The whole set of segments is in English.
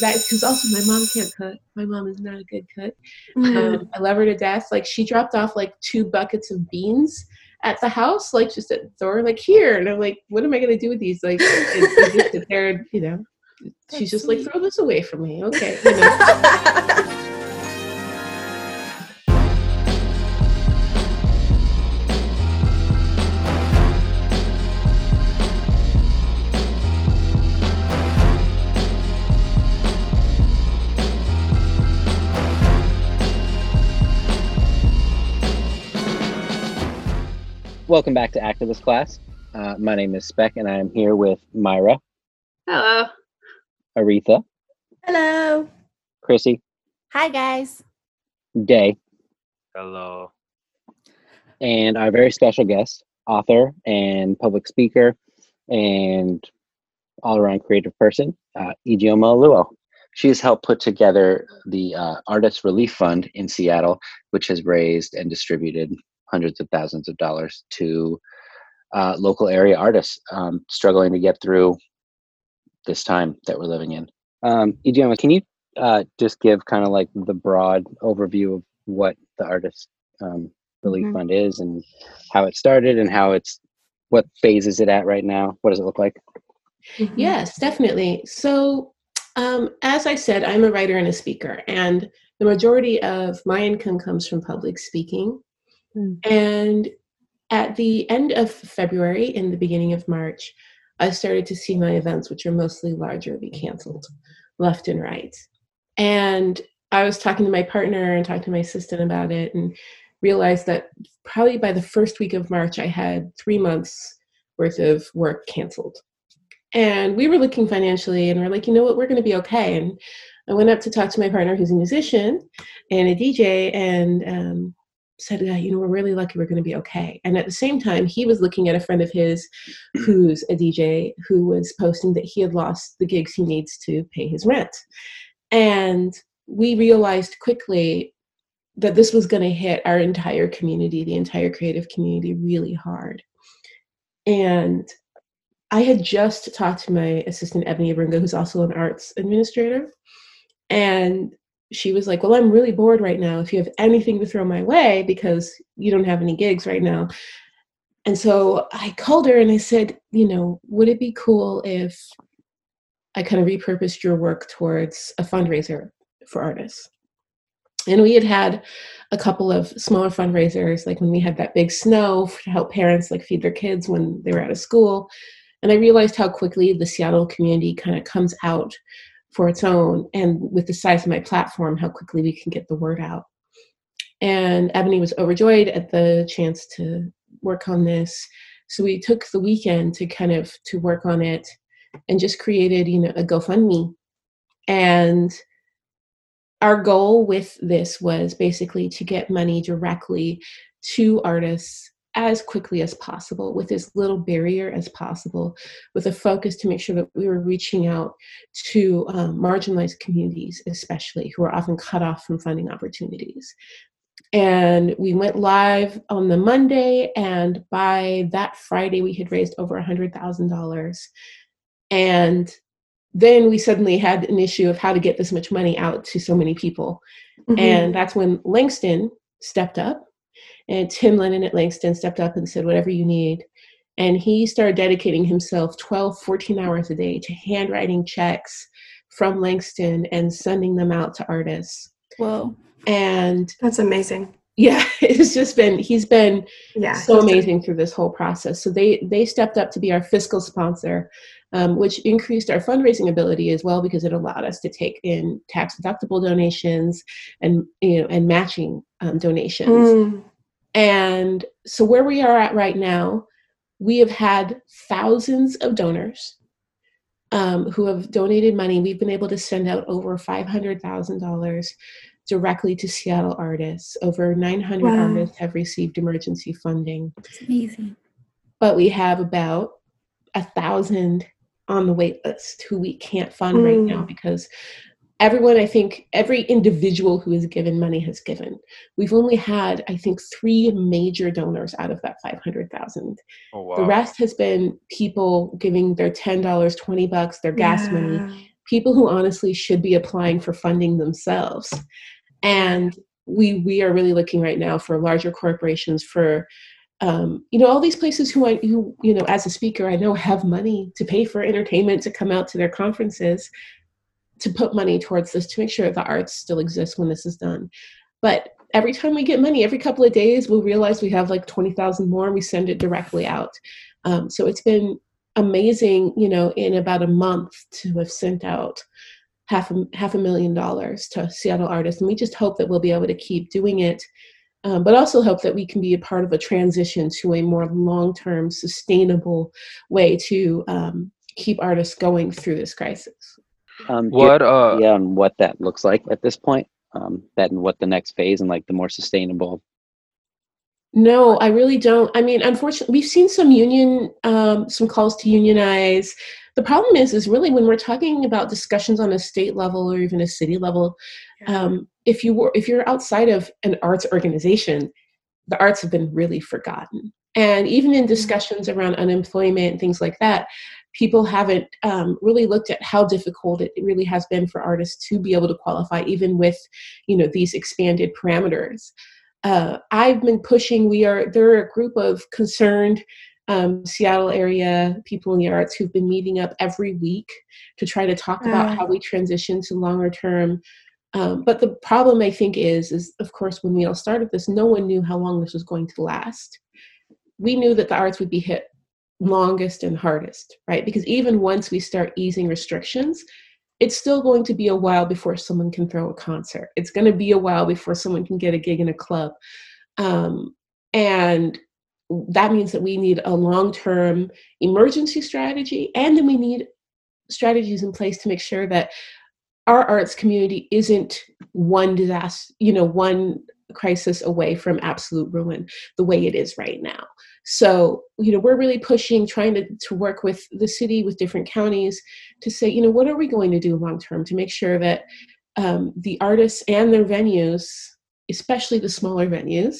that because also my mom can't cook. My mom is not a good cook. Mm. Um, I love her to death. Like she dropped off like two buckets of beans at the house, like just at the door, like here. And I'm like, what am I gonna do with these? Like, and, and just sit you know. She's just like, throw this away from me, okay? You know? Welcome back to Activist Class. Uh, my name is Spec, and I am here with Myra, Hello. Aretha, Hello. Chrissy, Hi, guys. Day, Hello. and our very special guest, author and public speaker, and all-around creative person, uh, Ijeoma Oluo. She has helped put together the uh, Artist Relief Fund in Seattle, which has raised and distributed hundreds of thousands of dollars to uh, local area artists um, struggling to get through this time that we're living in. Um, Ijeoma, can you uh, just give kind of like the broad overview of what the Artist um, Relief Mhm. Fund is and how it started and how it's what phase is it at right now? What does it look like? Mm-hmm. Yes, definitely. So, um, as I said, I'm a writer and a speaker, and the majority of my income comes from public speaking. Mm. And at the end of February, in the beginning of March, I started to see my events, which are mostly larger, be canceled left and right. And I was talking to my partner and talking to my assistant about it and realized that probably by the first week of March, I had three months worth of work canceled. And we were looking financially and we're like, you know what, we're going to be okay. And I went up to talk to my partner who's a musician and a DJ and um, said, yeah, you know, we're really lucky we're going to be okay. And at the same time, he was looking at a friend of his who's a DJ who was posting that he had lost the gigs he needs to pay his rent. And we realized quickly that this was going to hit our entire community, the entire creative community, really hard. And I had just talked to my assistant, Ebony Arunga, who's also an arts administrator. And she was like, Well, I'm really bored right now. If you have anything to throw my way, because you don't have any gigs right now. And so I called her and I said, You know, would it be cool if I kind of repurposed your work towards a fundraiser for artists? And we had had a couple of smaller fundraisers, like when we had that big snow to help parents like feed their kids when they were out of school. And I realized how quickly the Seattle community kind of comes out for its own, and with the size of my platform, how quickly we can get the word out. And Ebony was overjoyed at the chance to work on this. So we took the weekend to kind of to work on it and just created, you know, a GoFundMe. And our goal with this was basically to get money directly to artists as quickly as possible with as little barrier as possible with a focus to make sure that we were reaching out to um, marginalized communities especially who are often cut off from funding opportunities and we went live on the monday and by that friday we had raised over $100000 and then we suddenly had an issue of how to get this much money out to so many people Mhm. and that's when Langston stepped up. And Tim Lennon at Langston stepped up and said, whatever you need. And he started dedicating himself 12, 14 hours a day to handwriting checks from Langston and sending them out to artists. Whoa. And That's amazing. yeah, it's just been, he's been Yeah. so amazing through this whole process. So they they stepped up to be our fiscal sponsor, um, which increased our fundraising ability as well because it allowed us to take in tax deductible donations and you know and matching um, donations. Mm. And so where we are at right now, we have had thousands of donors um, who have donated money. We've been able to send out over five hundred thousand dollars directly to Seattle artists. Over nine hundred Wow. artists have received emergency funding It's amazing. but we have about a thousand on the wait list who we can't fund right now Mm. because everyone i think every individual who has given money has given we've only had i think three major donors out of that 500000 Oh wow. the rest has been people giving their $10 20 bucks their gas money people who honestly should be applying for funding themselves. And we we are really looking right now for larger corporations for um, you know all these places who I who you know as a speaker I know have money to pay for entertainment to come out to their conferences to put money towards this to make sure the arts still exists when this is done. But every time we get money, every couple of days, we'll realize we have like 20,000 more and we send it directly out. Um, so it's been amazing, you know, in about a month to have sent out half a, half a million dollars to Seattle artists. And we just hope that we'll be able to keep doing it, um, but also hope that we can be a part of a transition to a more long term, sustainable way to um, keep artists going through this crisis. Um, What uh yeah, on what that looks like at this point. Um, that and what the next phase and like the more sustainable. No, I really don't. I mean, unfortunately, we've seen some union, um, some calls to unionize. The problem is, is really when we're talking about discussions on a state level or even a city level, um, if you were, if you're outside of an arts organization, the arts have been really forgotten. And even in discussions around unemployment and things like that, people haven't um, really looked at how difficult it really has been for artists to be able to qualify, even with, you know, these expanded parameters uh, I've been pushing. We are there are a group of concerned um, Seattle area people in the arts who've been meeting up every week to try to talk about Ah. how we transition to longer term. Um, but the problem I think is, is of course when we all started this, no one knew how long this was going to last. We knew that the arts would be hit longest and hardest, right? Because even once we start easing restrictions, it's still going to be a while before someone can throw a concert. It's going to be a while before someone can get a gig in a club. Um, and that means that we need a long term emergency strategy, and then we need strategies in place to make sure that our arts community isn't one disaster, you know, one crisis away from absolute ruin the way it is right now. So, you know, we're really pushing, trying to, to work with the city, with different counties to say, you know, what are we going to do long term to make sure that um, the artists and their venues, especially the smaller venues,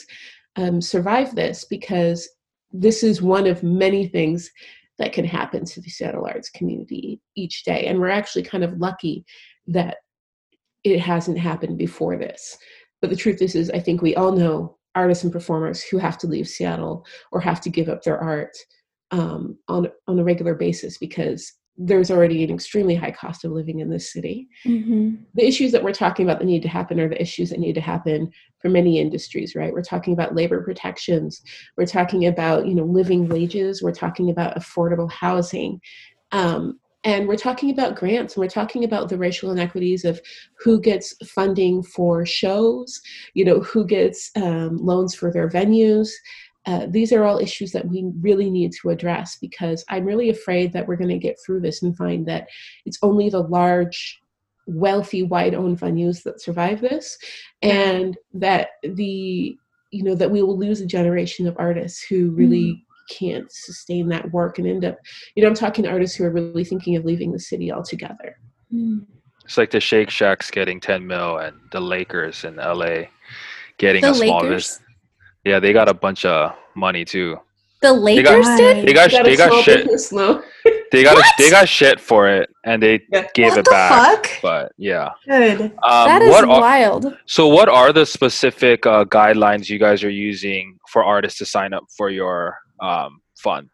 um, survive this because this is one of many things that can happen to the Seattle arts community each day. And we're actually kind of lucky that it hasn't happened before this. But the truth is, is I think we all know artists and performers who have to leave Seattle or have to give up their art um, on on a regular basis because there's already an extremely high cost of living in this city. Mhm. The issues that we're talking about that need to happen are the issues that need to happen for many industries, right? We're talking about labor protections. We're talking about you know living wages. We're talking about affordable housing. Um, and we're talking about grants and we're talking about the racial inequities of who gets funding for shows you know who gets um, loans for their venues. Uh, these are all issues that we really need to address because i'm really afraid that we're going to get through this and find that it's only the large wealthy wide owned venues that survive this and that the you know that we will lose a generation of artists who really can't sustain that work and end up you know i'm talking to artists who are really thinking of leaving the city altogether Mm. it's like the Shake Shacks getting 10 mil and the Lakers in LA getting The a small Lakers? vis- Yeah, they got a bunch of money too. The Lakers got- did? They got Got they got shit. business loan. They got a, they got shit for it and they Yeah. gave what it the back. fuck? But yeah. Good. Um, that is what are, wild. so what are the specific uh, guidelines you guys are using for artists to sign up for your um, fund?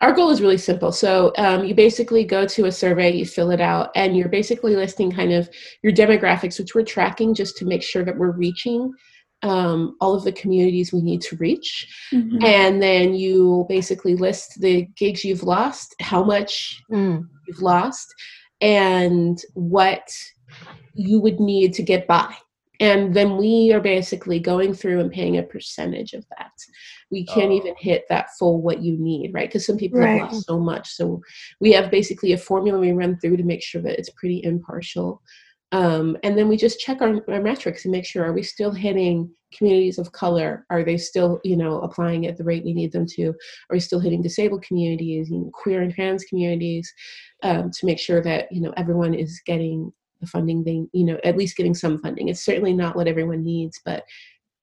Our goal is really simple. So um, you basically go to a survey, you fill it out, and you're basically listing kind of your demographics, which we're tracking just to make sure that we're reaching um, all of the communities we need to reach. Mhm. And then you basically list the gigs you've lost, how much Mm. you've lost, and what you would need to get by. And then we are basically going through and paying a percentage of that. We can't Oh. even hit that full what you need, right? Because some people Right. have lost so much. So we have basically a formula we run through to make sure that it's pretty impartial. Um, and then we just check our, our metrics and make sure are we still hitting communities of color? Are they still, you know, applying at the rate we need them to? Are we still hitting disabled communities, queer and trans communities, um, to make sure that you know everyone is getting the funding they, you know, at least getting some funding. It's certainly not what everyone needs, but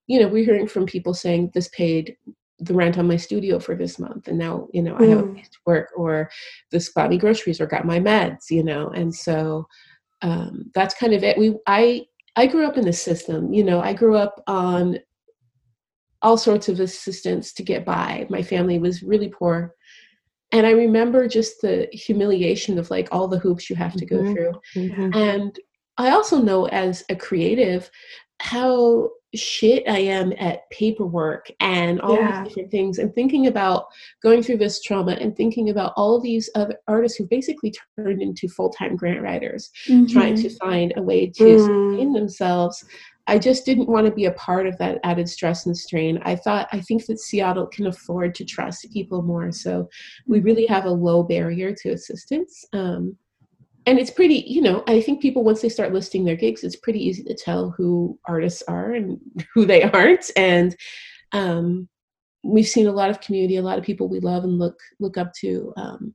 you know, we're hearing from people saying this paid the rent on my studio for this month and now you know i have a Mm. place to work or this bought me groceries or got my meds you know and so um, that's kind of it we i i grew up in the system you know i grew up on all sorts of assistance to get by my family was really poor and i remember just the humiliation of like all the hoops you have to go Mhm. through Mhm. and I also know as a creative how shit I am at paperwork and all Yeah. these different things and thinking about going through this trauma and thinking about all these other artists who basically turned into full-time grant writers trying to find a way to Mm. sustain themselves. I just didn't want to be a part of that added stress and strain. I thought I think that Seattle can afford to trust people more, so we really have a low barrier to assistance. Um, and it's pretty you know i think people once they start listing their gigs it's pretty easy to tell who artists are and who they aren't. And um, we've seen a lot of community a lot of people we love and look look up to um,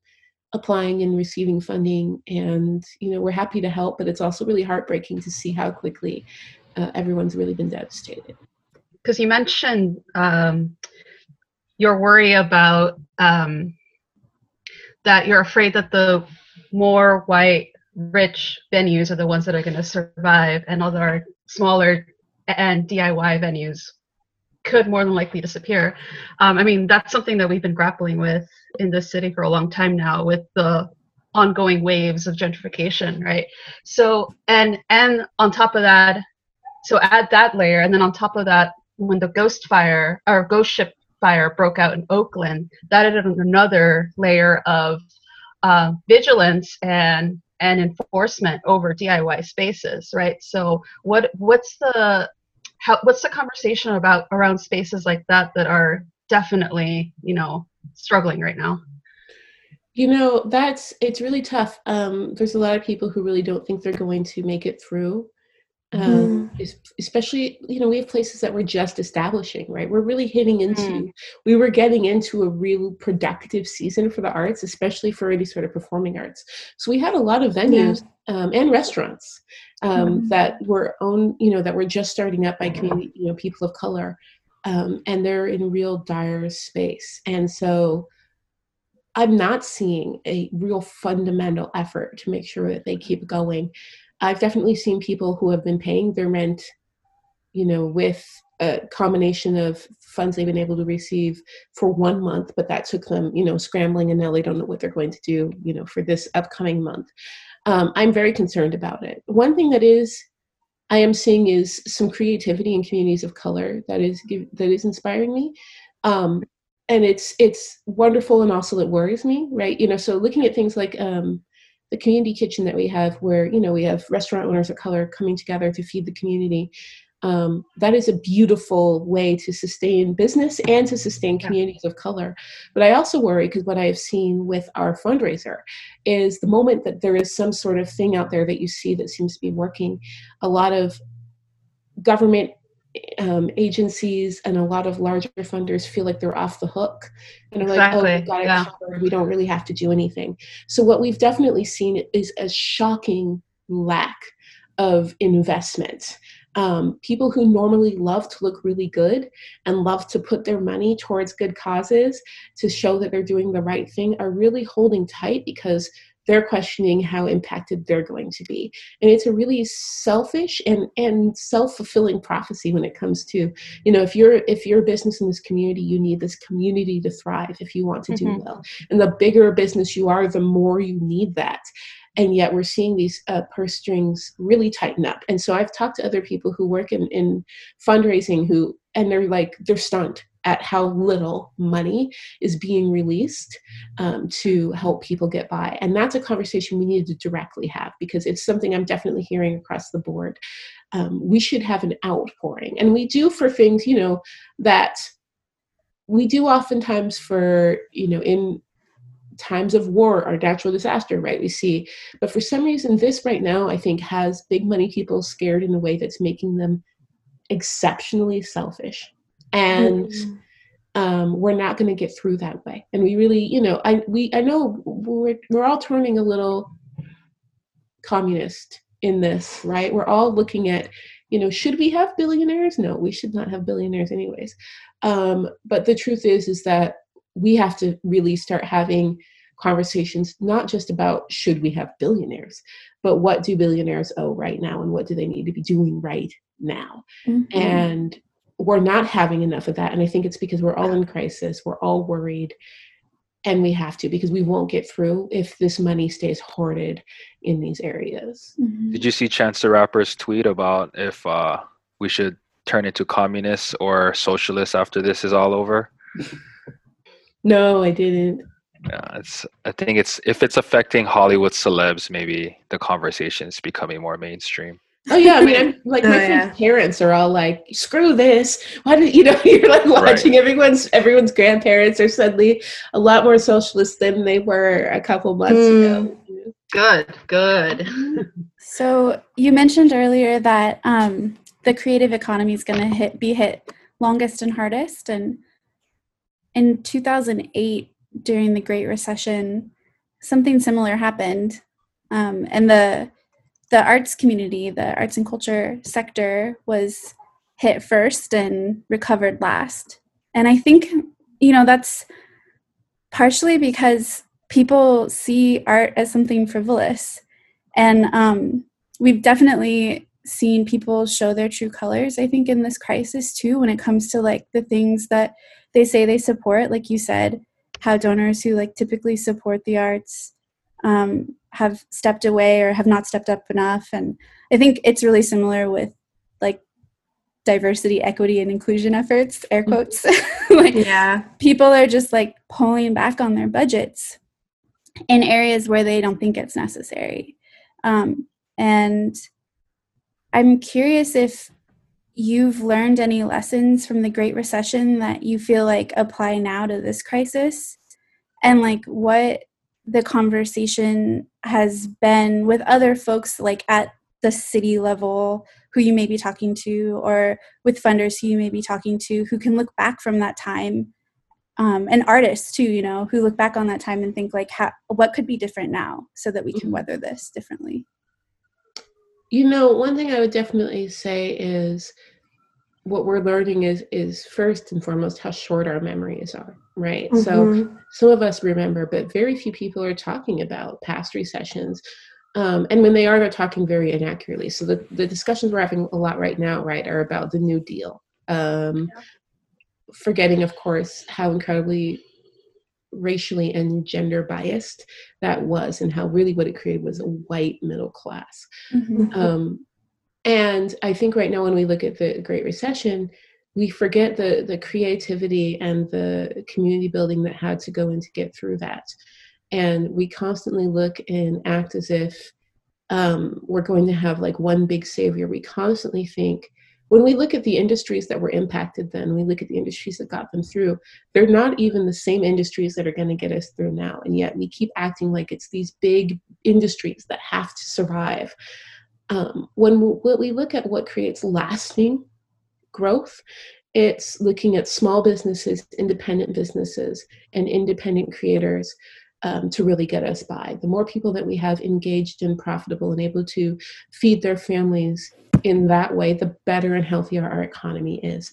applying and receiving funding. And you know we're happy to help but it's also really heartbreaking to see how quickly uh, everyone's really been devastated. Because you mentioned um, your worry about um, that you're afraid that the more white rich venues are the ones that are going to survive and all our smaller and diy venues could more than likely disappear. Um, i mean that's something that we've been grappling with in this city for a long time now with the ongoing waves of gentrification right? So and and on top of that so add that layer and then on top of that when the ghost fire or ghost ship fire broke out in oakland that added another layer of uh, vigilance and and enforcement over diy spaces right? So what what's the how what's the conversation about around spaces like that that are definitely you know struggling right now? You know that's it's really tough. Um, there's a lot of people who really don't think they're going to make it through um, es- especially you know we have places that we're just establishing right? We're really hitting into Mm. we were getting into a real productive season for the arts especially for any sort of performing arts. So we had a lot of venues um, and restaurants um, Mhm. that were owned you know that were just starting up by community you know people of color um, and they're in real dire space. And so i'm not seeing a real fundamental effort to make sure that they keep going I've definitely seen people who have been paying their rent, you know, with a combination of funds they've been able to receive for one month, but that took them, you know, scrambling and now they don't know what they're going to do, you know, for this upcoming month. Um, I'm very concerned about it. One thing that is I am seeing is some creativity in communities of color that is that is inspiring me. Um, and it's it's wonderful and also it worries me, right? You know, so looking at things like um, the community kitchen that we have where you know we have restaurant owners of color coming together to feed the community. Um, that is a beautiful way to sustain business and to sustain communities of color. But i also worry because what i have seen with our fundraiser is the moment that there is some sort of thing out there that you see that seems to be working a lot of government um, agencies and a lot of larger funders feel like they're off the hook and are like, oh, we've got it yeah. covered. We don't really have to do anything. So what we've definitely seen is a shocking lack of investment. Um, people who normally love to look really good and love to put their money towards good causes to show that they're doing the right thing are really holding tight because they're questioning how impacted they're going to be. And it's a really selfish and and self-fulfilling prophecy when it comes to you know if you're if you're a business in this community you need this community to thrive if you want to do Mhm. well. And the bigger a business you are the more you need that. And yet we're seeing these uh, purse strings really tighten up. And so i've talked to other people who work in, in fundraising who and they're like they're stunned at how little money is being released um, to help people get by. And that's a conversation we need to directly have because it's something I'm definitely hearing across the board. Um, we should have an outpouring. And we do for things, you know, that we do oftentimes for, you know, in times of war or natural disaster, right? We see. But for some reason, this right now, I think, has big money people scared in a way that's making them exceptionally selfish. And Mhm. um, we're not going to get through that way. And we really, you know, I we I know we're we're all turning a little communist in this, right? We're all looking at you know, should we have billionaires? No, we should not have billionaires, anyways. Um, but the truth is, is that we have to really start having conversations not just about should we have billionaires, but what do billionaires owe right now and what do they need to be doing right now? Mm-hmm. And we're not having enough of that. And I think it's because we're all in crisis, we're all worried, and we have to because we won't get through if this money stays hoarded in these areas. Mhm. Did you see Chance the Rapper's tweet about if uh, we should turn into communists or socialists after this is all over? No, I didn't. Yeah, it's. I think it's if it's affecting Hollywood celebs, maybe the conversation is becoming more mainstream. Oh yeah, I mean, I'm, like Oh, my yeah. friends' parents are all like, "Screw this!" Why did you know? You're like watching everyone's everyone's grandparents are suddenly a lot more socialist than they were a couple months ago. Good, good. So you mentioned earlier that um, the creative economy is going to hit be hit longest and hardest, and in 2008 during the Great Recession, something similar happened, um, and the the arts community, the arts and culture sector, was hit first and recovered last. And I think you know that's partially because people see art as something frivolous and um, we've definitely seen people show their true colors i think in this crisis too when it comes to like the things that they say they support like you said how donors who like typically support the arts um, have stepped away or have not stepped up enough and i think it's really similar with like diversity equity and inclusion efforts air quotes like Yeah. people are just like pulling back on their budgets in areas where they don't think it's necessary. Um, and I'm curious if you've learned any lessons from the Great Recession that you feel like apply now to this crisis, and like what the conversation has been with other folks, like at the city level, who you may be talking to, or with funders who you may be talking to, who can look back from that time um, and artists too you know who look back on that time and think like how, what could be different now so that we can Mhm. weather this differently You know, one thing I would definitely say is what we're learning is is first and foremost how short our memories are, right? So Mhm. some of us remember, but very few people are talking about past recessions. Um, and when they are, they're talking very inaccurately. So the, the discussions we're having a lot right now, right, are about the New Deal. Um, Forgetting, of course, how incredibly racially and gender biased that was, and how really what it created was a white middle class. Um, and I think right now, when we look at the Great Recession, we forget the the creativity and the community building that had to go in to get through that. And we constantly look and act as if um, we're going to have like one big savior. We constantly think when we look at the industries that were impacted then, we look at the industries that got them through, they're not even the same industries that are going to get us through now. And yet we keep acting like it's these big industries that have to survive. Um, when we, look at what creates lasting growth, it's looking at small businesses, independent businesses, and independent creators um, to really get us by. The more people that we have engaged and profitable and able to feed their families in that way, the better and healthier our economy is.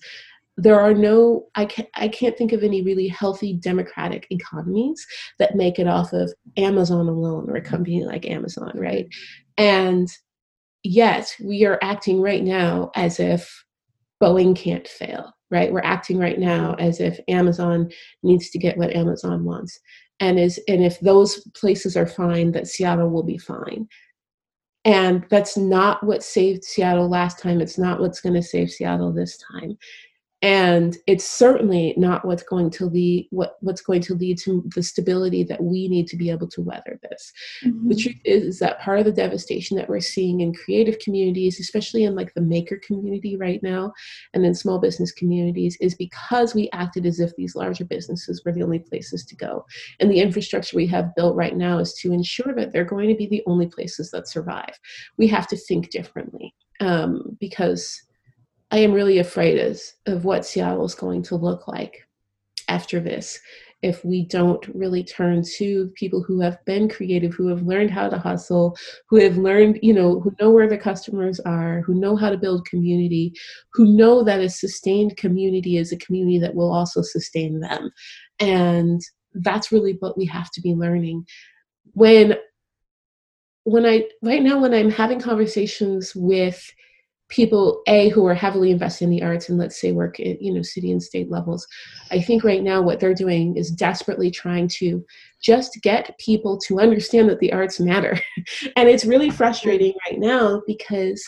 There are no, I can't, I can't think of any really healthy democratic economies that make it off of Amazon alone or a company like Amazon, right? And yet we are acting right now as if Boeing can't fail, right? We're acting right now as if Amazon needs to get what Amazon wants. And is and if those places are fine, that Seattle will be fine. And that's not what saved Seattle last time. It's not what's going to save Seattle this time. And it's certainly not what's going to lead what, what's going to lead to the stability that we need to be able to weather this. The truth is, is that part of the devastation that we're seeing in creative communities especially in like the maker community right now and in small business communities is because we acted as if these larger businesses were the only places to go. And the infrastructure we have built right now is to ensure that they're going to be the only places that survive. We have to think differently um, because i am really afraid as, of what seattle is going to look like after this if we don't really turn to people who have been creative, who have learned how to hustle, who have learned, you know, who know where the customers are, who know how to build community, who know that a sustained community is a community that will also sustain them. And that's really what we have to be learning. When when I right now when I'm having conversations with people a who are heavily invested in the arts and let's say work at you know city and state levels. I think right now what they're doing is desperately trying to just get people to understand that the arts matter. And it's really frustrating right now because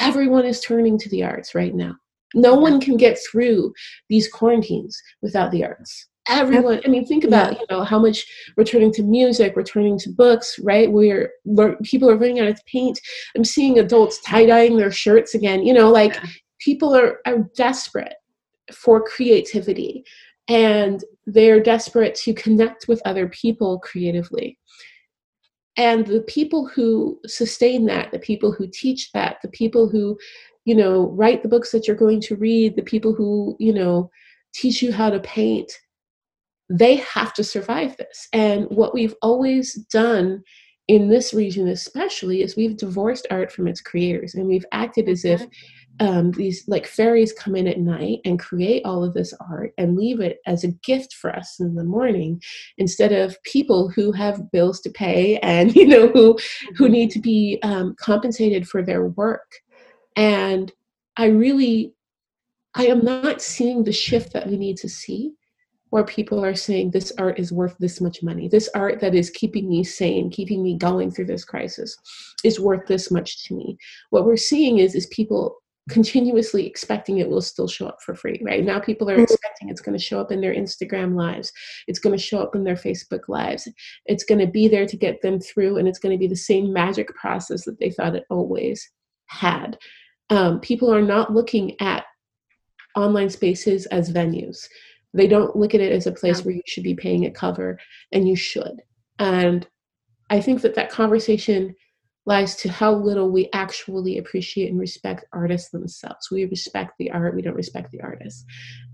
everyone is turning to the arts right now. No one can get through these quarantines without the arts everyone i mean think about you know how much returning to music returning to books right? Where people are running out of paint. I'm seeing adults tie-dyeing their shirts again. You know like yeah. people are, are desperate for creativity and they're desperate to connect with other people creatively. And the people who sustain that the people who teach that the people who you know write the books that you're going to read the people who you know teach you how to paint they have to survive this. And what we've always done in this region, especially, is we've divorced art from its creators and we've acted as if um, these like fairies come in at night and create all of this art and leave it as a gift for us in the morning instead of people who have bills to pay and you know who who mm-hmm. need to be um, compensated for their work and i really i am not seeing the shift that we need to see where people are saying this art is worth this much money. This art that is keeping me sane, keeping me going through this crisis is worth this much to me. What we're seeing is is people continuously expecting it will still show up for free right now people are mm-hmm. expecting it's going to show up in their instagram lives it's going to show up in their facebook lives it's going to be there to get them through and it's going to be the same magic process that they thought it always had um, people are not looking at online spaces as venues they don't look at it as a place where you should be paying a cover, and you should. And I think that that conversation lies to how little we actually appreciate and respect artists themselves. We respect the art, we don't respect the artists.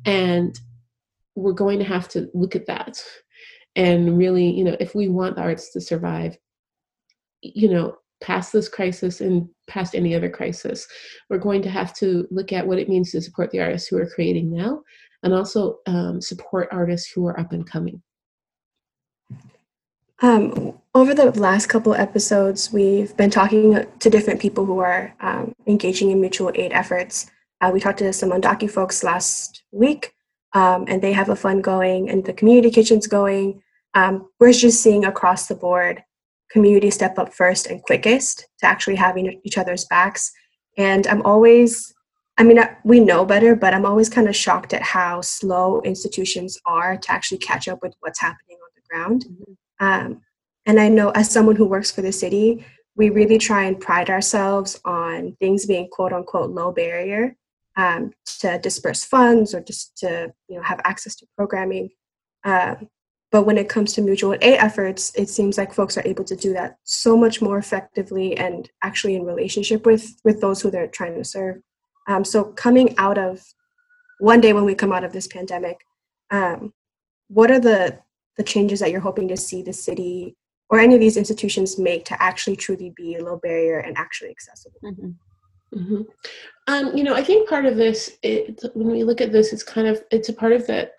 And we're going to have to look at that and really, you know, if we want the arts to survive, you know, past this crisis and past any other crisis, we're going to have to look at what it means to support the artists who are creating now and also um, support artists who are up and coming. Um, over the last couple episodes, we've been talking to different people who are um, engaging in mutual aid efforts. Uh, we talked to some Ondaki folks last week, um, and they have a fund going, and the community kitchen's going. Um, we're just seeing across the board community step up first and quickest to actually having each other's backs. And I'm always I mean, we know better, but I'm always kind of shocked at how slow institutions are to actually catch up with what's happening on the ground. Mm-hmm. Um, and I know, as someone who works for the city, we really try and pride ourselves on things being quote unquote low barrier um, to disperse funds or just to you know have access to programming. Um, but when it comes to mutual aid efforts, it seems like folks are able to do that so much more effectively and actually in relationship with with those who they're trying to serve. Um, so coming out of one day when we come out of this pandemic, um, what are the the changes that you're hoping to see the city or any of these institutions make to actually truly be low barrier and actually accessible? Mm-hmm. Mm-hmm. Um, you know, I think part of this, it, when we look at this, it's kind of it's a part of that.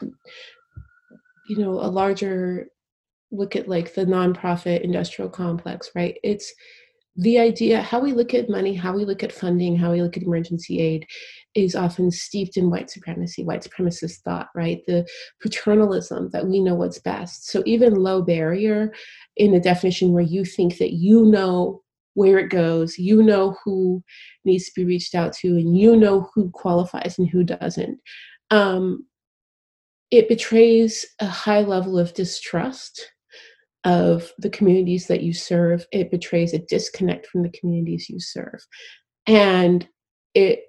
You know, a larger look at like the nonprofit industrial complex, right? It's the idea, how we look at money, how we look at funding, how we look at emergency aid is often steeped in white supremacy, white supremacist thought, right? The paternalism that we know what's best. So even low barrier in a definition where you think that you know where it goes, you know who needs to be reached out to, and you know who qualifies and who doesn't. Um, it betrays a high level of distrust of the communities that you serve. It betrays a disconnect from the communities you serve. And it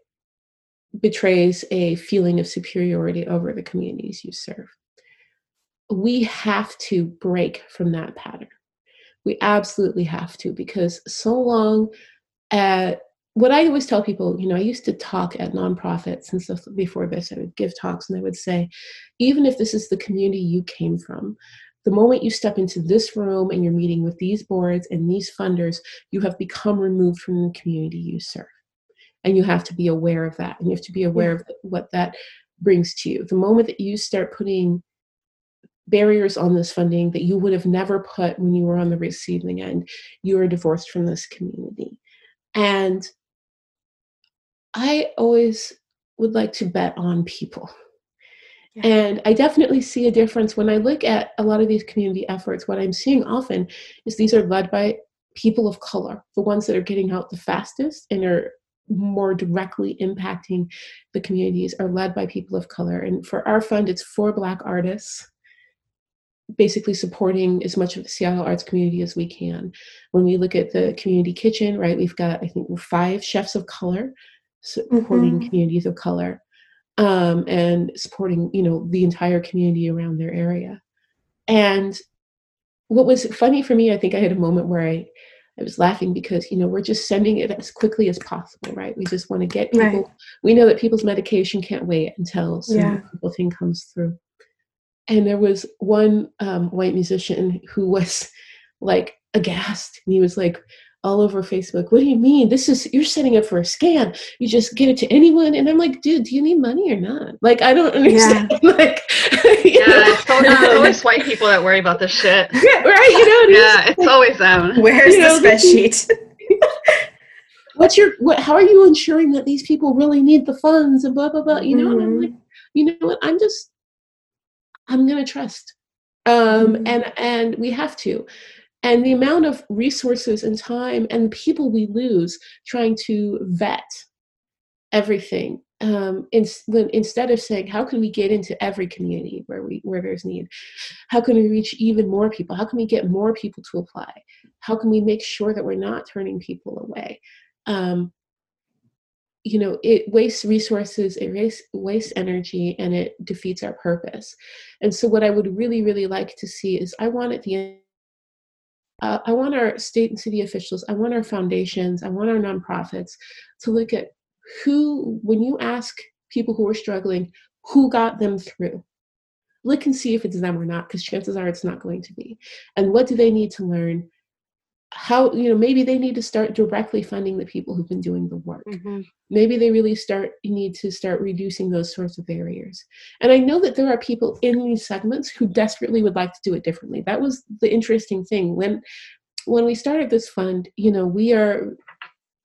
betrays a feeling of superiority over the communities you serve. We have to break from that pattern. We absolutely have to, because so long uh, what I always tell people, you know, I used to talk at nonprofits and stuff before this. I would give talks and I would say, even if this is the community you came from, the moment you step into this room and you're meeting with these boards and these funders, you have become removed from the community you serve. And you have to be aware of that. And you have to be aware of what that brings to you. The moment that you start putting barriers on this funding that you would have never put when you were on the receiving end, you are divorced from this community. And I always would like to bet on people. Yeah. And I definitely see a difference when I look at a lot of these community efforts. What I'm seeing often is these are led by people of color, the ones that are getting out the fastest and are more directly impacting the communities are led by people of color. And for our fund, it's for Black artists, basically supporting as much of the Seattle arts community as we can. When we look at the community kitchen, right, we've got, I think, five chefs of color supporting mm-hmm. communities of color um, and supporting you know the entire community around their area and what was funny for me i think i had a moment where i i was laughing because you know we're just sending it as quickly as possible right we just want to get people right. we know that people's medication can't wait until some yeah. thing comes through and there was one um, white musician who was like aghast and he was like all over Facebook. What do you mean? This is you're setting up for a scam. You just give it to anyone, and I'm like, dude, do you need money or not? Like, I don't understand. Yeah. like, yeah, it's always, it's always, white people that worry about this shit. Yeah, right. You know, yeah, it's always them. Where's you the spreadsheet? What's your what? How are you ensuring that these people really need the funds and blah blah blah? You know, mm-hmm. and I'm like, you know what? I'm just, I'm gonna trust, um, mm-hmm. and and we have to and the amount of resources and time and people we lose trying to vet everything um, in, when, instead of saying how can we get into every community where we where there's need? How can we reach even more people? How can we get more people to apply? How can we make sure that we're not turning people away? Um, you know it wastes resources it wastes, wastes energy and it defeats our purpose. And so what i would really really like to see is i want at the end uh, I want our state and city officials, I want our foundations, I want our nonprofits to look at who, when you ask people who are struggling, who got them through. Look and see if it's them or not, because chances are it's not going to be. And what do they need to learn? How you know maybe they need to start directly funding the people who've been doing the work. Mm-hmm. maybe they really start need to start reducing those sorts of barriers. And i know that there are people in these segments who desperately would like to do it differently. That was the interesting thing. When when we started this fund you know we are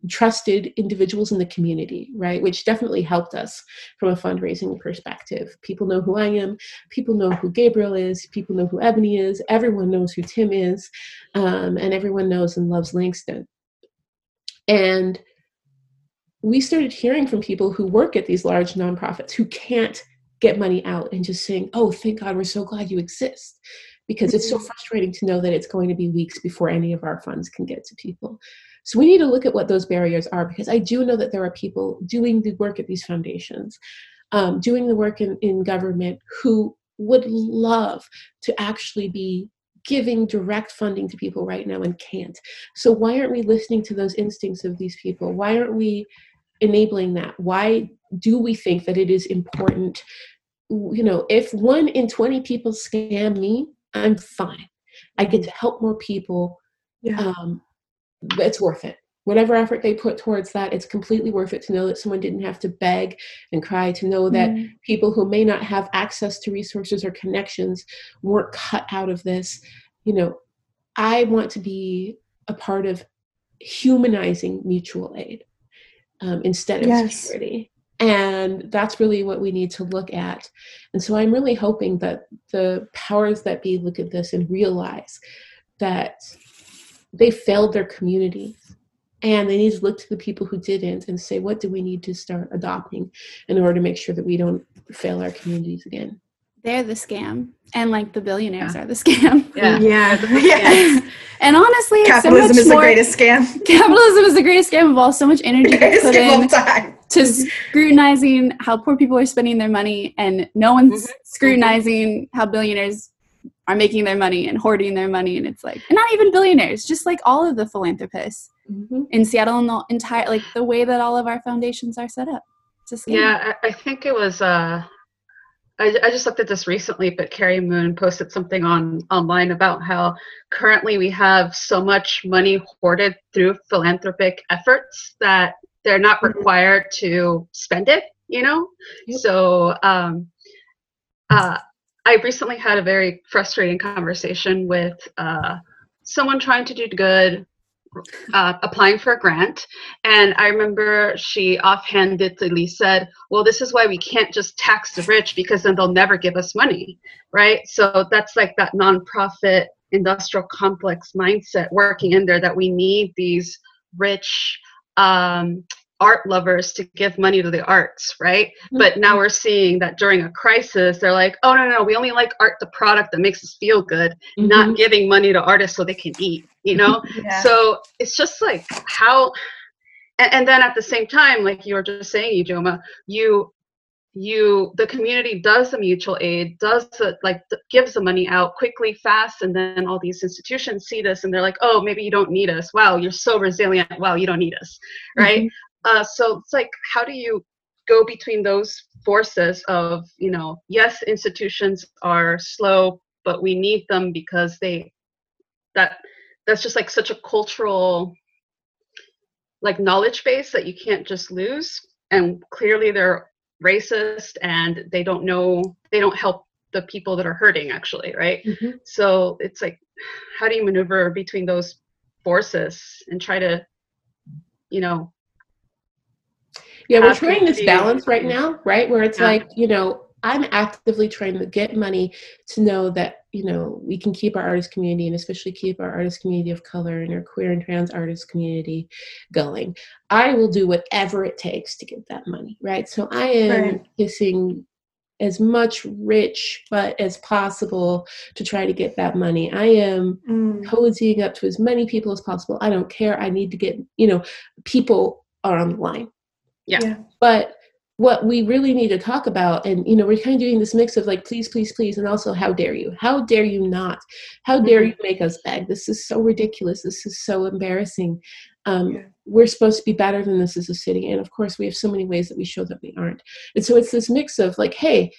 trusted individuals in the community, right? Which definitely helped us from a fundraising perspective. People know who I am, people know who Gabriel is, people know who Ebony is, everyone knows who Tim is, um, and everyone knows and loves Langston. And we started hearing from people who work at these large nonprofits who can't get money out and just saying, oh, thank God, we're so glad you exist. Because it's so mm-hmm. frustrating to know that it's going to be weeks before any of our funds can get to people. So we need to look at what those barriers are because I do know that there are people doing the work at these foundations, um, doing the work in, in government who would love to actually be giving direct funding to people right now and can't. So why aren't we listening to those instincts of these people? Why aren't we enabling that? Why do we think that it is important? You know, if one in 20 people scam me, I'm fine. I get to help more people. Yeah. Um, it's worth it whatever effort they put towards that it's completely worth it to know that someone didn't have to beg and cry to know that mm. people who may not have access to resources or connections weren't cut out of this you know i want to be a part of humanizing mutual aid um, instead of yes. security and that's really what we need to look at and so i'm really hoping that the powers that be look at this and realize that they failed their communities and they need to look to the people who didn't and say what do we need to start adopting in order to make sure that we don't fail our communities again? They're the scam. And like the billionaires yeah. are the scam. Yeah. Yeah, yeah. and honestly capitalism so is more, the greatest scam. Capitalism is the greatest scam of all. So much energy put in to scrutinizing how poor people are spending their money and no one's mm-hmm. scrutinizing how billionaires are making their money and hoarding their money and it's like and not even billionaires just like all of the philanthropists Mhm. in Seattle and the entire like the way that all of our foundations are set up. Yeah, I, I think it was. Uh, I, I just looked at this recently, but Carrie Moon posted something on online about how currently we have so much money hoarded through philanthropic efforts that they're not Mhm. required to spend it. You know, Yep. so um, uh, I recently had a very frustrating conversation with uh, someone trying to do good, uh, applying for a grant. And I remember she offhandedly said, Well, this is why we can't just tax the rich because then they'll never give us money, right? So that's like that nonprofit industrial complex mindset working in there that we need these rich um, art lovers to give money to the arts, right? But now we're seeing that during a crisis, they're like, oh, no, no, we only like art, the product that makes us feel good, not Mhm. giving money to artists so they can eat, you know? Yeah. So it's just like how, and, and then at the same time, like you were just saying, Ijeoma, you, you, the community does the mutual aid, does the, like, gives the money out quickly, fast, and then all these institutions see this and they're like, oh, maybe you don't need us. Wow, you're so resilient. Wow, you don't need us, right? Uh, so it's like, how do you go between those forces of, you know, yes, institutions are slow, but we need them because they, that, that's just like such a cultural, like knowledge base that you can't just lose. And clearly they're racist and they don't know, they don't help the people that are hurting actually, right? Mhm. So it's like, how do you maneuver between those forces and try to, you know, Yeah, we're trying this balance right now, right? Where it's Yeah. like, you know, I'm actively trying to get money to know that, you know, we can keep our artist community and especially keep our artist community of color and our queer and trans artist community going. I will do whatever it takes to get that money, right? So I am Right. kissing as much rich but as possible to try to get that money. I am Mm. cozying up to as many people as possible. I don't care. I need to get, you know, people are on the line. Yeah. Yeah. But what we really need to talk about, and you know, we're kind of doing this mix of like, please, please, please, and also, how dare you? How dare you not? How dare Mhm. you make us beg? This is so ridiculous. This is so embarrassing. Um, Yeah. We're supposed to be better than this as a city, and of course, we have so many ways that we show that we aren't. And so it's this mix of like, hey,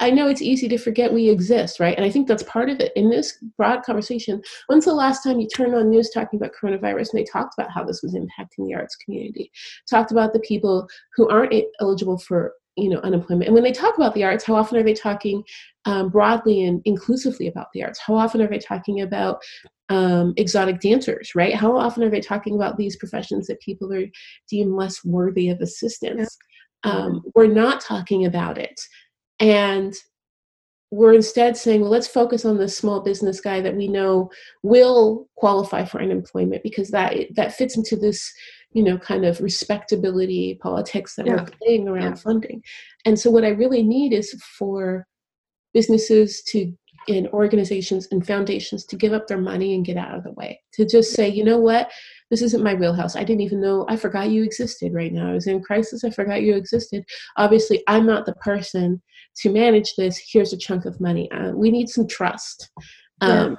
I know it's easy to forget we exist, right? And I think that's part of it. In this broad conversation, when's the last time you turned on news talking about coronavirus and they talked about how this was impacting the arts community? Talked about the people who aren't eligible for you know unemployment. And when they talk about the arts, how often are they talking um, broadly and inclusively about the arts? How often are they talking about um, exotic dancers, right? How often are they talking about these professions that people are deemed less worthy of assistance? Um, we're not talking about it. And we're instead saying, well, let's focus on the small business guy that we know will qualify for unemployment because that that fits into this, you know, kind of respectability politics that Yeah. we're playing around Yeah. funding. And so what I really need is for businesses to and organizations and foundations to give up their money and get out of the way. To just say, you know what, this isn't my wheelhouse. I didn't even know I forgot you existed right now. I was in crisis. I forgot you existed. Obviously, I'm not the person to manage this. Here's a chunk of money. Uh, we need some trust. Um,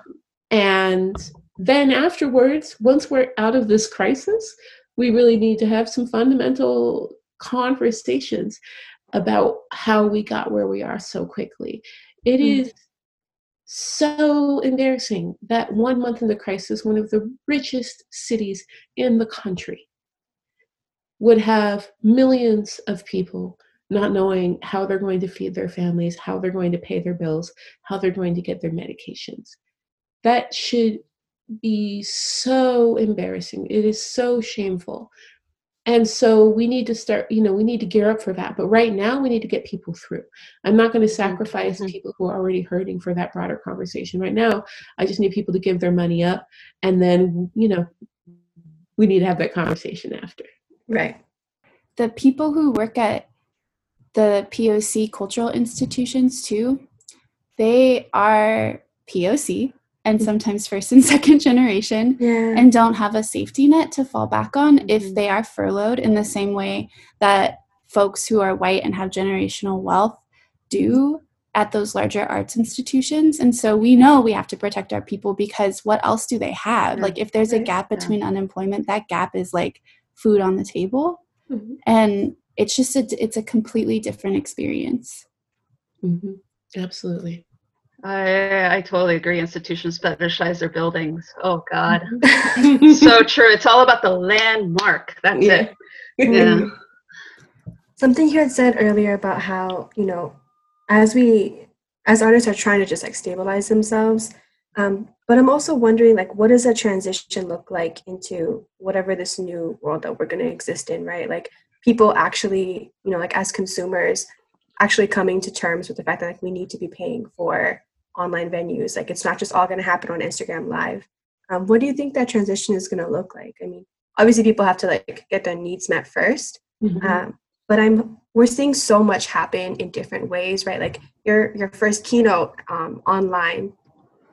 And then afterwards, once we're out of this crisis, we really need to have some fundamental conversations about how we got where we are so quickly. It Mm. is so embarrassing that one month in the crisis, one of the richest cities in the country would have millions of people not knowing how they're going to feed their families, how they're going to pay their bills, how they're going to get their medications. That should be so embarrassing. It is so shameful. And so we need to start, you know, we need to gear up for that. But right now, we need to get people through. I'm not going to sacrifice Mhm. people who are already hurting for that broader conversation. Right now, I just need people to give their money up. And then, you know, we need to have that conversation after. Right. the people who work at the POC cultural institutions too, they are POC and sometimes first and second generation Yeah. and don't have a safety net to fall back on if Mhm. they are furloughed in the same way that folks who are white and have generational wealth do. at those larger arts institutions and so we know we have to protect our people because what else do they have Yeah. like if there's a gap Yeah. between unemployment that gap is like food on the table Mhm. and it's just a it's a completely different experience Mhm. Absolutely. I I totally agree. Institutions fetishize their buildings. Oh God, Mm-hmm. so true. It's all about the landmark. That's Yeah. it. Yeah. Something you had said earlier about how, you know, as we, as artists are trying to just like stabilize themselves, um, but I'm also wondering, like, what does that transition look like into whatever this new world that we're going to exist in, right? Like, people actually, you know, like as consumers, actually coming to terms with the fact that like we need to be paying for online venues. Like, it's not just all going to happen on Instagram Live. Um, what do you think that transition is going to look like? I mean, obviously, people have to like get their needs met first, Mhm. um, but i'm we're seeing so much happen in different ways right like your your first keynote um, online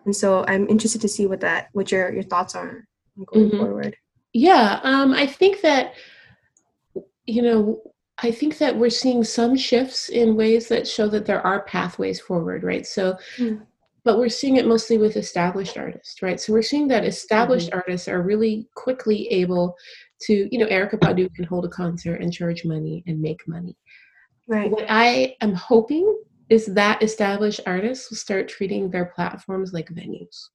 and so i'm interested to see what that what your your thoughts are going Mhm. forward Yeah, um, I think that you know, I think that we're seeing some shifts in ways that show that there are pathways forward, right? So, Mm. But we're seeing it mostly with established artists, right? So we're seeing that established artists are really quickly able to, you know, Erykah Badu can hold a concert and charge money and make money. right What I am hoping is that established artists will start treating their platforms like venues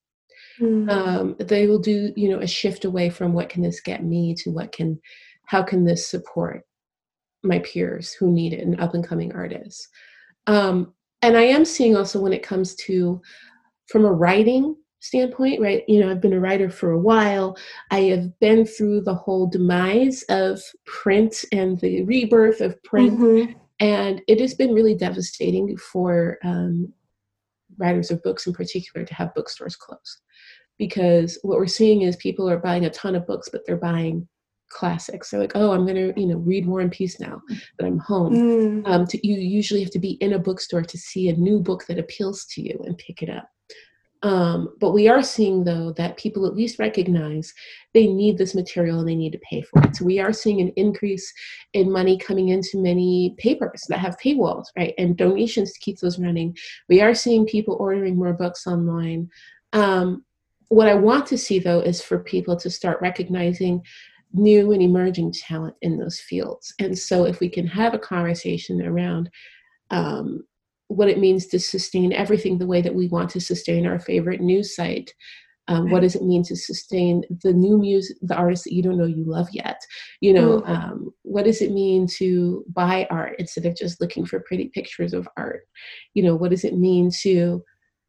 Mm. um, they will do you know a shift away from what can this get me to what can how can this support my peers who need it and up and coming artists um, and i am seeing also when it comes to from a writing standpoint right you know i've been a writer for a while. I have been through the whole demise of print and the rebirth of print. Mhm. and it has been really devastating for um, writers of books in particular to have bookstores closed. Because what we're seeing is people are buying a ton of books but they're buying classics they're like oh i'm going to you know read war and peace now that i'm home. Mm. um, to, you usually have to be in a bookstore to see a new book that appeals to you and pick it up. Um, but we are seeing though that people at least recognize they need this material and they need to pay for it. So we are seeing an increase in money coming into many papers that have paywalls right and donations to keep those running. We are seeing people ordering more books online. Um, what i want to see though is for people to start recognizing new and emerging talent in those fields and so if we can have a conversation around um, what it means to sustain everything the way that we want to sustain our favorite news site. Um, what does it mean to sustain the new music, the artists that you don't know you love yet? You know, Mhm. um, what does it mean to buy art instead of just looking for pretty pictures of art? You know, what does it mean to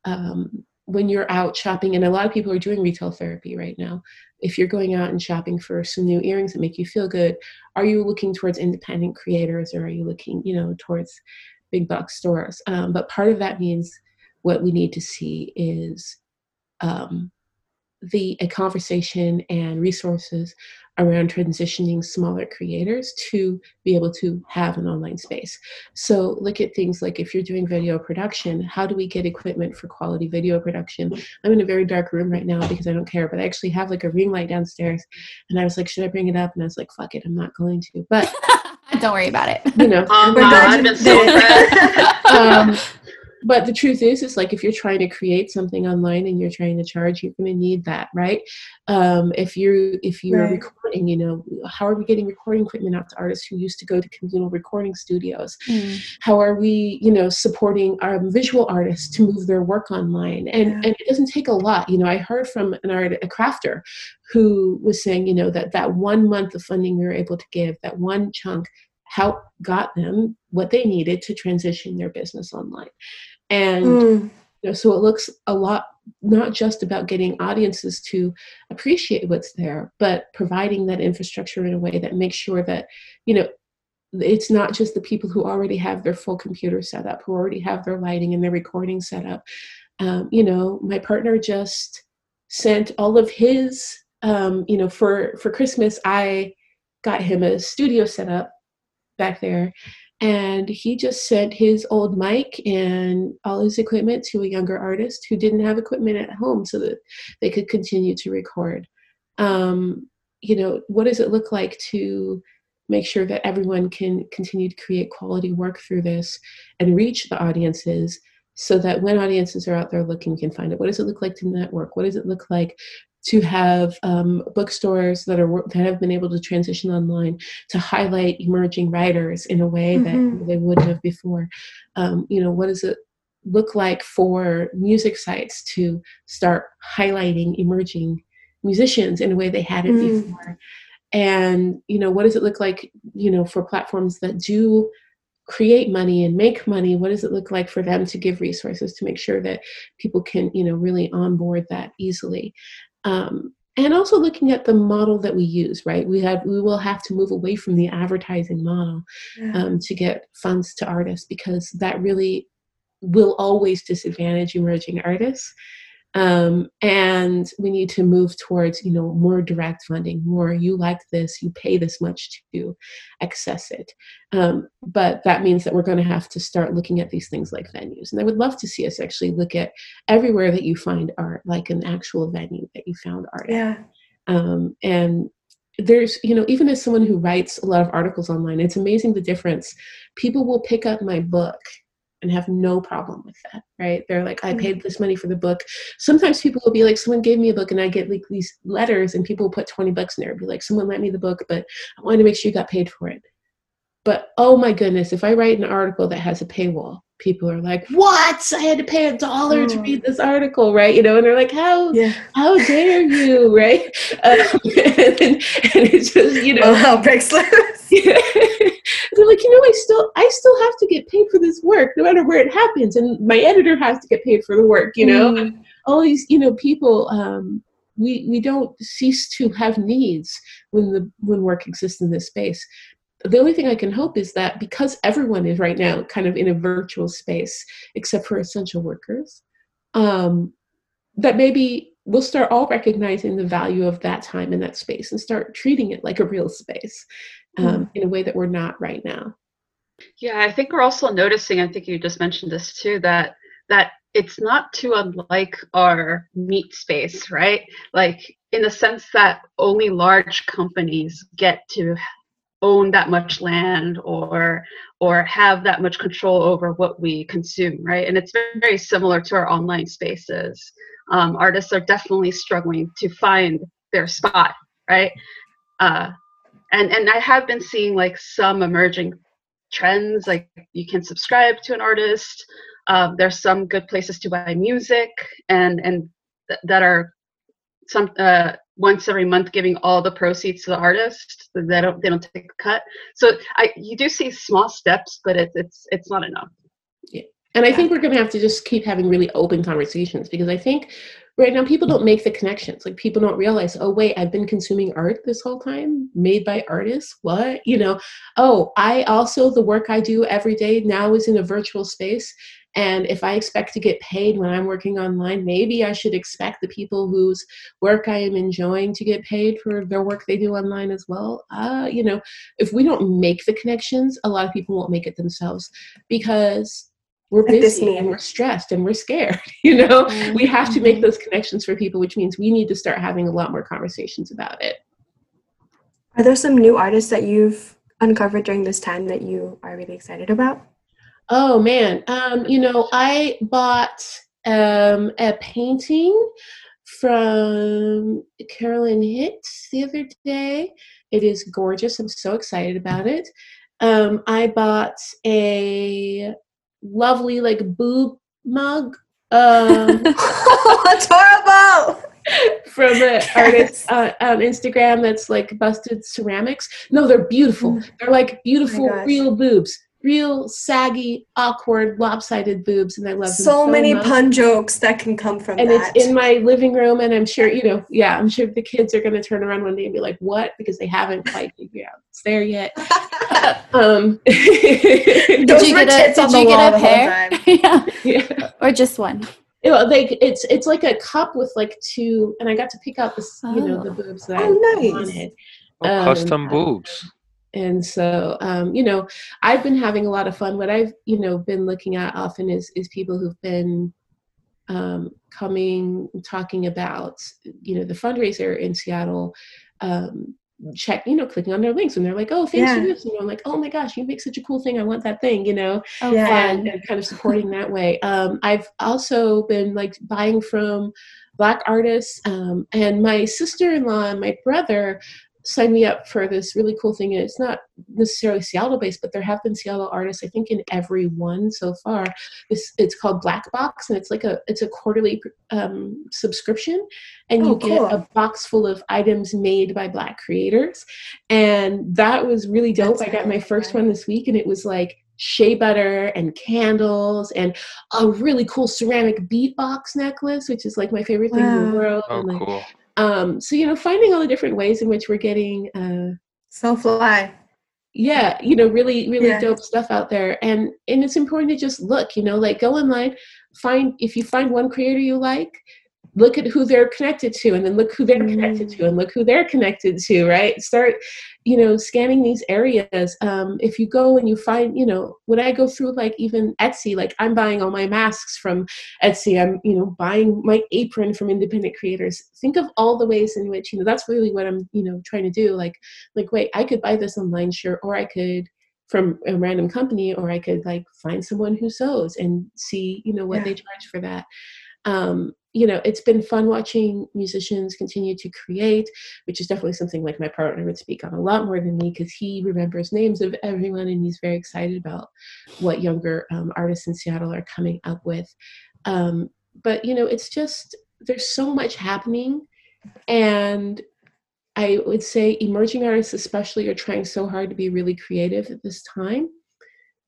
um, when you're out shopping? And a lot of people are doing retail therapy right now. If you're going out and shopping for some new earrings that make you feel good, are you looking towards independent creators or are you looking, you know, towards big box stores. Um, but part of that means what we need to see is um, the a conversation and resources around transitioning smaller creators to be able to have an online space. So look at things like if you're doing video production, how do we get equipment for quality video production? I'm in a very dark room right now because I don't care, but I actually have like a ring light downstairs and I was like, should I bring it up? And I was like, fuck it, I'm not going to. But don't worry about it you know, Oh, We're wow, glad I've you so it. um, but the truth is, is like if you're trying to create something online and you're trying to charge, you're going to need that, right? Um, if you're if you're Right. recording, you know, how are we getting recording equipment out to artists who used to go to communal recording studios? Mm. How are we, you know, supporting our visual artists to move their work online? And Yeah. and it doesn't take a lot. You know, I heard from an art a crafter who was saying, you know, that that one month of funding we were able to give, that one chunk helped got them what they needed to transition their business online. And Mm. you know, so it looks a lot not just about getting audiences to appreciate what's there, but providing that infrastructure in a way that makes sure that, you know, it's not just the people who already have their full computer set up, who already have their lighting and their recording set up. Um, you know, my partner just sent all of his, um, you know, for for Christmas, I got him a studio set up back there and he just sent his old mic and all his equipment to a younger artist who didn't have equipment at home so that they could continue to record um, you know what does it look like to make sure that everyone can continue to create quality work through this and reach the audiences so that when audiences are out there looking, can find it. What does it look like to network? What does it look like to have um, bookstores that are that have been able to transition online to highlight emerging writers in a way mm-hmm. that they wouldn't have before. Um, you know, what does it look like for music sites to start highlighting emerging musicians in a way they hadn't mm. before? And you know, what does it look like? You know, for platforms that do create money and make money what does it look like for them to give resources to make sure that people can you know really onboard that easily um, and also looking at the model that we use right we have we will have to move away from the advertising model yeah. um, to get funds to artists because that really will always disadvantage emerging artists um, and we need to move towards you know more direct funding more you like this you pay this much to access it. Um, but that means that we're going to have to start looking at these things like venues. And i would love to see us actually look at everywhere that you find art like an actual venue that you found art yeah. Um, and there's you know even as someone who writes a lot of articles online it's amazing the difference. People will pick up my book and have no problem with that, right? They're like, I paid mm-hmm. this money for the book. Sometimes people will be like, someone gave me a book and I get like these letters and people put 20 bucks in there and be like, someone lent me the book, but I wanted to make sure you got paid for it. But oh my goodness, if I write an article that has a paywall, people are like, "What? I had to pay a dollar to read this article, right?" You know, and they're like, "How? Yeah. How dare you?" Right? Um, and, and, it's just you know, oh, how breaks loose. They're like, you know, I still, I still have to get paid for this work, no matter where it happens, and my editor has to get paid for the work. You know, mm. all these, you know, people. Um, we, we don't cease to have needs when the when work exists in this space the only thing I can hope is that because everyone is right now kind of in a virtual space, except for essential workers, um, that maybe we'll start all recognizing the value of that time in that space and start treating it like a real space um, mm. in a way that we're not right now. Yeah, I think we're also noticing. I think you just mentioned this too that that it's not too unlike our meat space, right? Like in the sense that only large companies get to own that much land or or have that much control over what we consume right? And it's very, similar to our online spaces. Um, artists are definitely struggling to find their spot right? Uh, and and i have been seeing like some emerging trends like you can subscribe to an artist. Uh, there's some good places to buy music and and th- that are some uh, once every month giving all the proceeds to the artist they don't they don't take a cut. So i you do see small steps but it's it's it's not enough. Yeah and i think we're going to have to just keep having really open conversations because i think right now people don't make the connections. Like people don't realize oh wait i've been consuming art this whole time? Made by artists? What? You know oh i also the work i do every day now is in a virtual space and if I expect to get paid when I'm working online, maybe I should expect the people whose work I am enjoying to get paid for their work they do online as well. Uh, you know, if we don't make the connections, a lot of people won't make it themselves because we're busy and we're stressed and we're scared. You know, mm-hmm. we have to make mm-hmm. those connections for people, which means we need to start having a lot more conversations about it. Are there some new artists that you've uncovered during this time that you are really excited about? Oh man, um, you know, I bought um, a painting from Carolyn Hicks the other day. It is gorgeous. I'm so excited about it. Um, I bought a lovely like boob mug. Um, That's horrible. From an artist uh, on Instagram that's like busted ceramics. No, they're beautiful. Mm. They're like beautiful, oh real boobs real saggy, awkward, lopsided boobs, and I love so, so many much. pun jokes that can come from and that. it's in my living room, and I'm sure you know, yeah, I'm sure the kids are going to turn around one day and be like, "What?" because they haven't quite figured out it's there yet. um, did you get a, did you get a pair? yeah. yeah, or just one? You know, like it's it's like a cup with like two, and I got to pick out the oh. you know the oh. boobs that oh, I nice. wanted. Oh, um, custom boobs and so um, you know i've been having a lot of fun what i've you know been looking at often is is people who've been um, coming talking about you know the fundraiser in seattle um, check, you know, clicking on their links and they're like, oh, thanks Yeah. for this. You know, I'm like, oh my gosh, you make such a cool thing. I want that thing, you know, Oh, Yeah. and, and kind of supporting that way. Um, I've also been like buying from black artists um, and my sister-in-law and my brother signed me up for this really cool thing. And it's not necessarily seattle based but there have been seattle artists i think in every one so far. This it's called black box and it's like a it's a quarterly um, subscription. And you Oh, get cool. a box full of items made by black creators. And that was really dope. That's i got my first one this week and it was like shea butter and candles and a really cool ceramic beatbox necklace which is like my favorite thing in the world. Oh, and, like, cool. Um so you know finding all the different ways in which we're getting uh So fly. yeah you know really really Yeah. dope stuff out there and and it's important to just look you know like go online find if you find one creator you like look at who they're connected to and then look who they're connected Mm. to and look who they're connected to right? Start you know scanning these areas. Um, if you go and you find you know when i go through like even etsy like i'm buying all my masks from etsy. I'm you know buying my apron from independent creators. Think of all the ways in which you know that's really what i'm you know trying to do. Like like wait i could buy this online shirt or i could from a random company or i could like find someone who sews and see you know what Yeah. they charge for that um you know it's been fun watching musicians continue to create which is definitely something like my partner would speak on a lot more than me because he remembers names of everyone and he's very excited about what younger um, artists in seattle are coming up with. Um, but you know it's just there's so much happening and i would say emerging artists especially are trying so hard to be really creative at this time.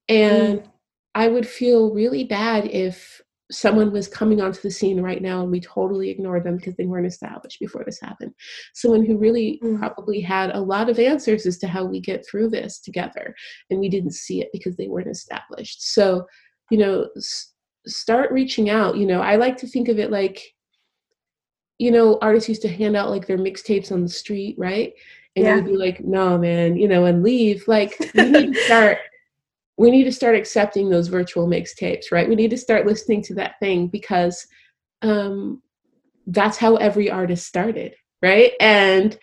And i would feel really bad if someone was coming onto the scene right now and we totally ignored them because they weren't established before this happened someone who really Mm. probably had a lot of answers as to how we get through this together and we didn't see it because they weren't established so you know s- start reaching out you know i like to think of it like you know artists used to hand out like their mixtapes on the street right and Yeah. you'd be like no man you know and leave like we need to start we need to start accepting those virtual mixtapes right we need to start listening to that thing because um that's how every artist started right and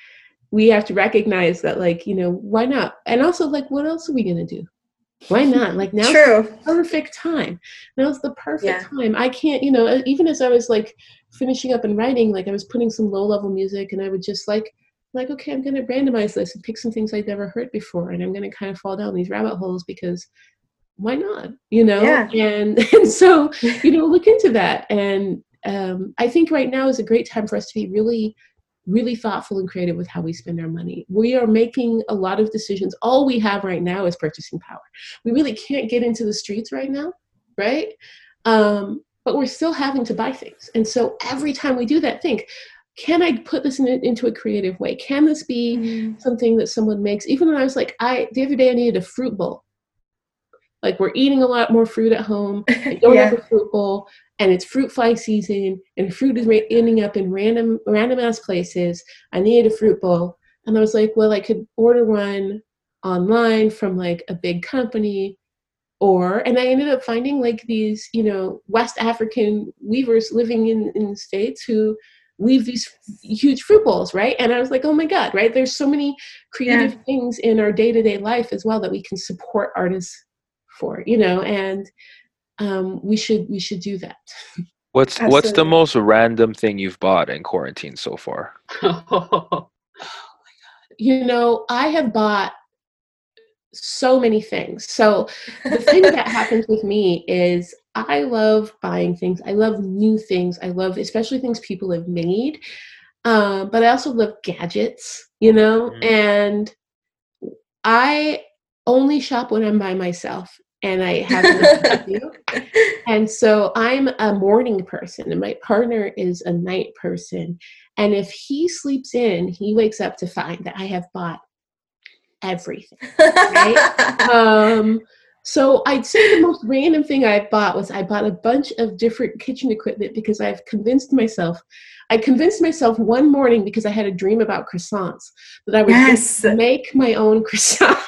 we have to recognize that like you know why not and also like what else are we going to do why not like now True. perfect time. Now's the perfect Yeah. time. I can't, you know, even as I was like finishing up and writing, like I was putting some low level music and I would just like, like, okay, I'm going to randomize this and pick some things I'd never heard before. And I'm going to kind of fall down these rabbit holes because why not, you know? Yeah. And, and so, you know, look into that. And um, I think right now is a great time for us to be really really thoughtful and creative with how we spend our money. We are making a lot of decisions. All we have right now is purchasing power. We really can't get into the streets right now, right? Um, but we're still having to buy things. And so every time we do that, think, can I put this in, into a creative way? Can this be Mm. something that someone makes? Even when I was like, I the other day I needed a fruit bowl. Like we're eating a lot more fruit at home. I don't yeah. have a fruit bowl, and it's fruit fly season, and fruit is ra- ending up in random random ass places. I needed a fruit bowl, and I was like, well, I could order one online from like a big company, or and I ended up finding like these, you know, West African weavers living in in the states who weave these huge fruit bowls, right? And I was like, oh my god, right? There's so many creative things in our day to day life as well that we can support artists for, you know, and um, we should we should do that. What's what's the most random thing you've bought in quarantine so far? oh my God. You know, I have bought so many things. So the thing that happens with me is I love buying things. I love new things. I love especially things people have made. Um, but I also love gadgets, you know, Mhm. and I only shop when I'm by myself and I have nothing to do. And so I'm a morning person, and my partner is a night person. And if he sleeps in, he wakes up to find that I have bought everything. Um, so I'd say the most random thing I bought was I bought a bunch of different kitchen equipment because I've convinced myself. I convinced myself one morning because I had a dream about croissants that I would Yes. make my own croissant.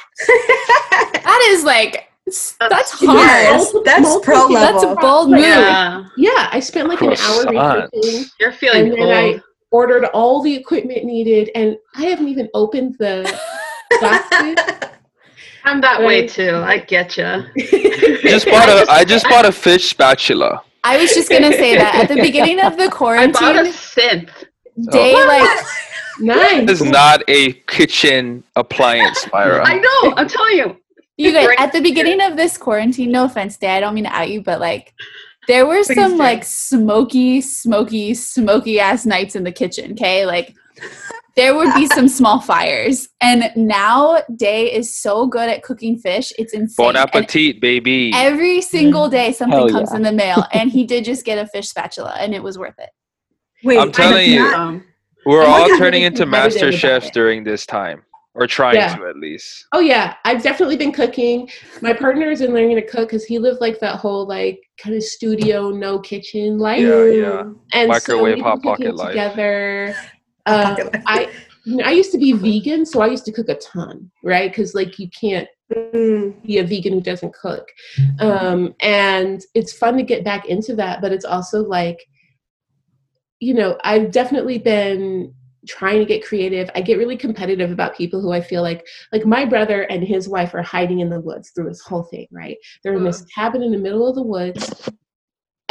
That is like that's hard. Yes, that's Multiple- pro multiple- That's a bold move. yeah, Yeah, I spent like an hour researching you're feeling and then I ordered all the equipment needed, and I haven't even opened the boxes. I'm that way too. I get you. I just bought a I just bought a fish spatula. I was just gonna say that at the beginning of the quarantine. I bought a quarantine synth. day, like nice. This is not a kitchen appliance, Myra. I know. I'm telling you. you guys Great. at the beginning of this quarantine. No offense, Day. I don't mean to out you, but like there were Please some do. like smoky, smoky, smoky ass nights in the kitchen. Okay, like there would be some small fires, and now Day is so good at cooking fish. It's insane. Bon And appetit, baby. Every single day, something Hell comes yeah. in the mail, and he did just get a fish spatula, and it was worth it. Wait, I'm telling you. Um, We're I all turning into you have it master chefs it. during this time, or trying Yeah. to at least. Oh yeah, I've definitely been cooking. My partner's been learning to cook because he lived like that whole like kind of studio, no kitchen life. Yeah, yeah. and Microwave so Hot we've been cooking Pocket life. together. Uh, I I used to be vegan, so I used to cook a ton, right? Because like you can't Mm, be a vegan who doesn't cook, um, and it's fun to get back into that. But it's also like, you know, I've definitely been trying to get creative. I get really competitive about people who I feel like, like my brother and his wife are hiding in the woods through this whole thing, right? They're in this cabin in the middle of the woods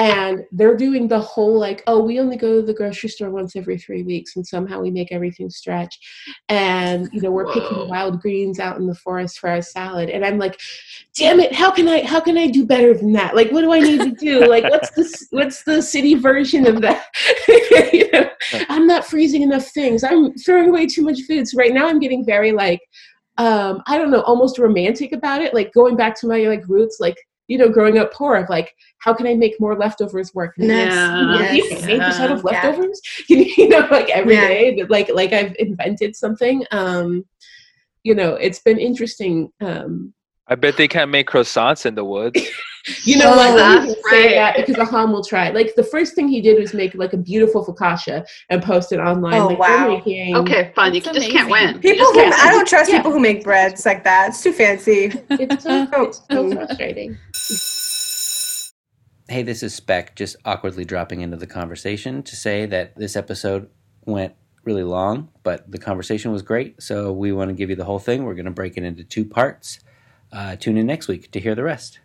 and they're doing the whole like oh we only go to the grocery store once every three weeks and somehow we make everything stretch. And you know we're Whoa. picking wild greens out in the forest for our salad and i'm like damn it how can i how can i do better than that? Like what do i need to do? Like what's the what's the city version of that? You know i'm not freezing enough things. I'm throwing away too much food. So right now i'm getting very like um i don't know almost romantic about it like going back to my like roots like you know growing up poor of like how can i make more leftovers work Nice. Yeah. Yes. eight percent of Yeah. leftovers you know like every Yeah. day, but like like i've invented something um you know it's been interesting um I bet they can't make croissants in the woods. you know Oh, what that's I'm say right. that because Aham will try like the first thing he did was make like a beautiful focaccia and post it online Oh, like wow. making Okay, fine. You That's just can't win. People who can't I don't trust Yeah. people who make breads like that. It's too fancy. it's so, it's so frustrating Hey, this is Spec, just awkwardly dropping into the conversation to say that this episode went really long, but the conversation was great. So we want to give you the whole thing. We're going to break it into two parts. Uh, tune in next week to hear the rest.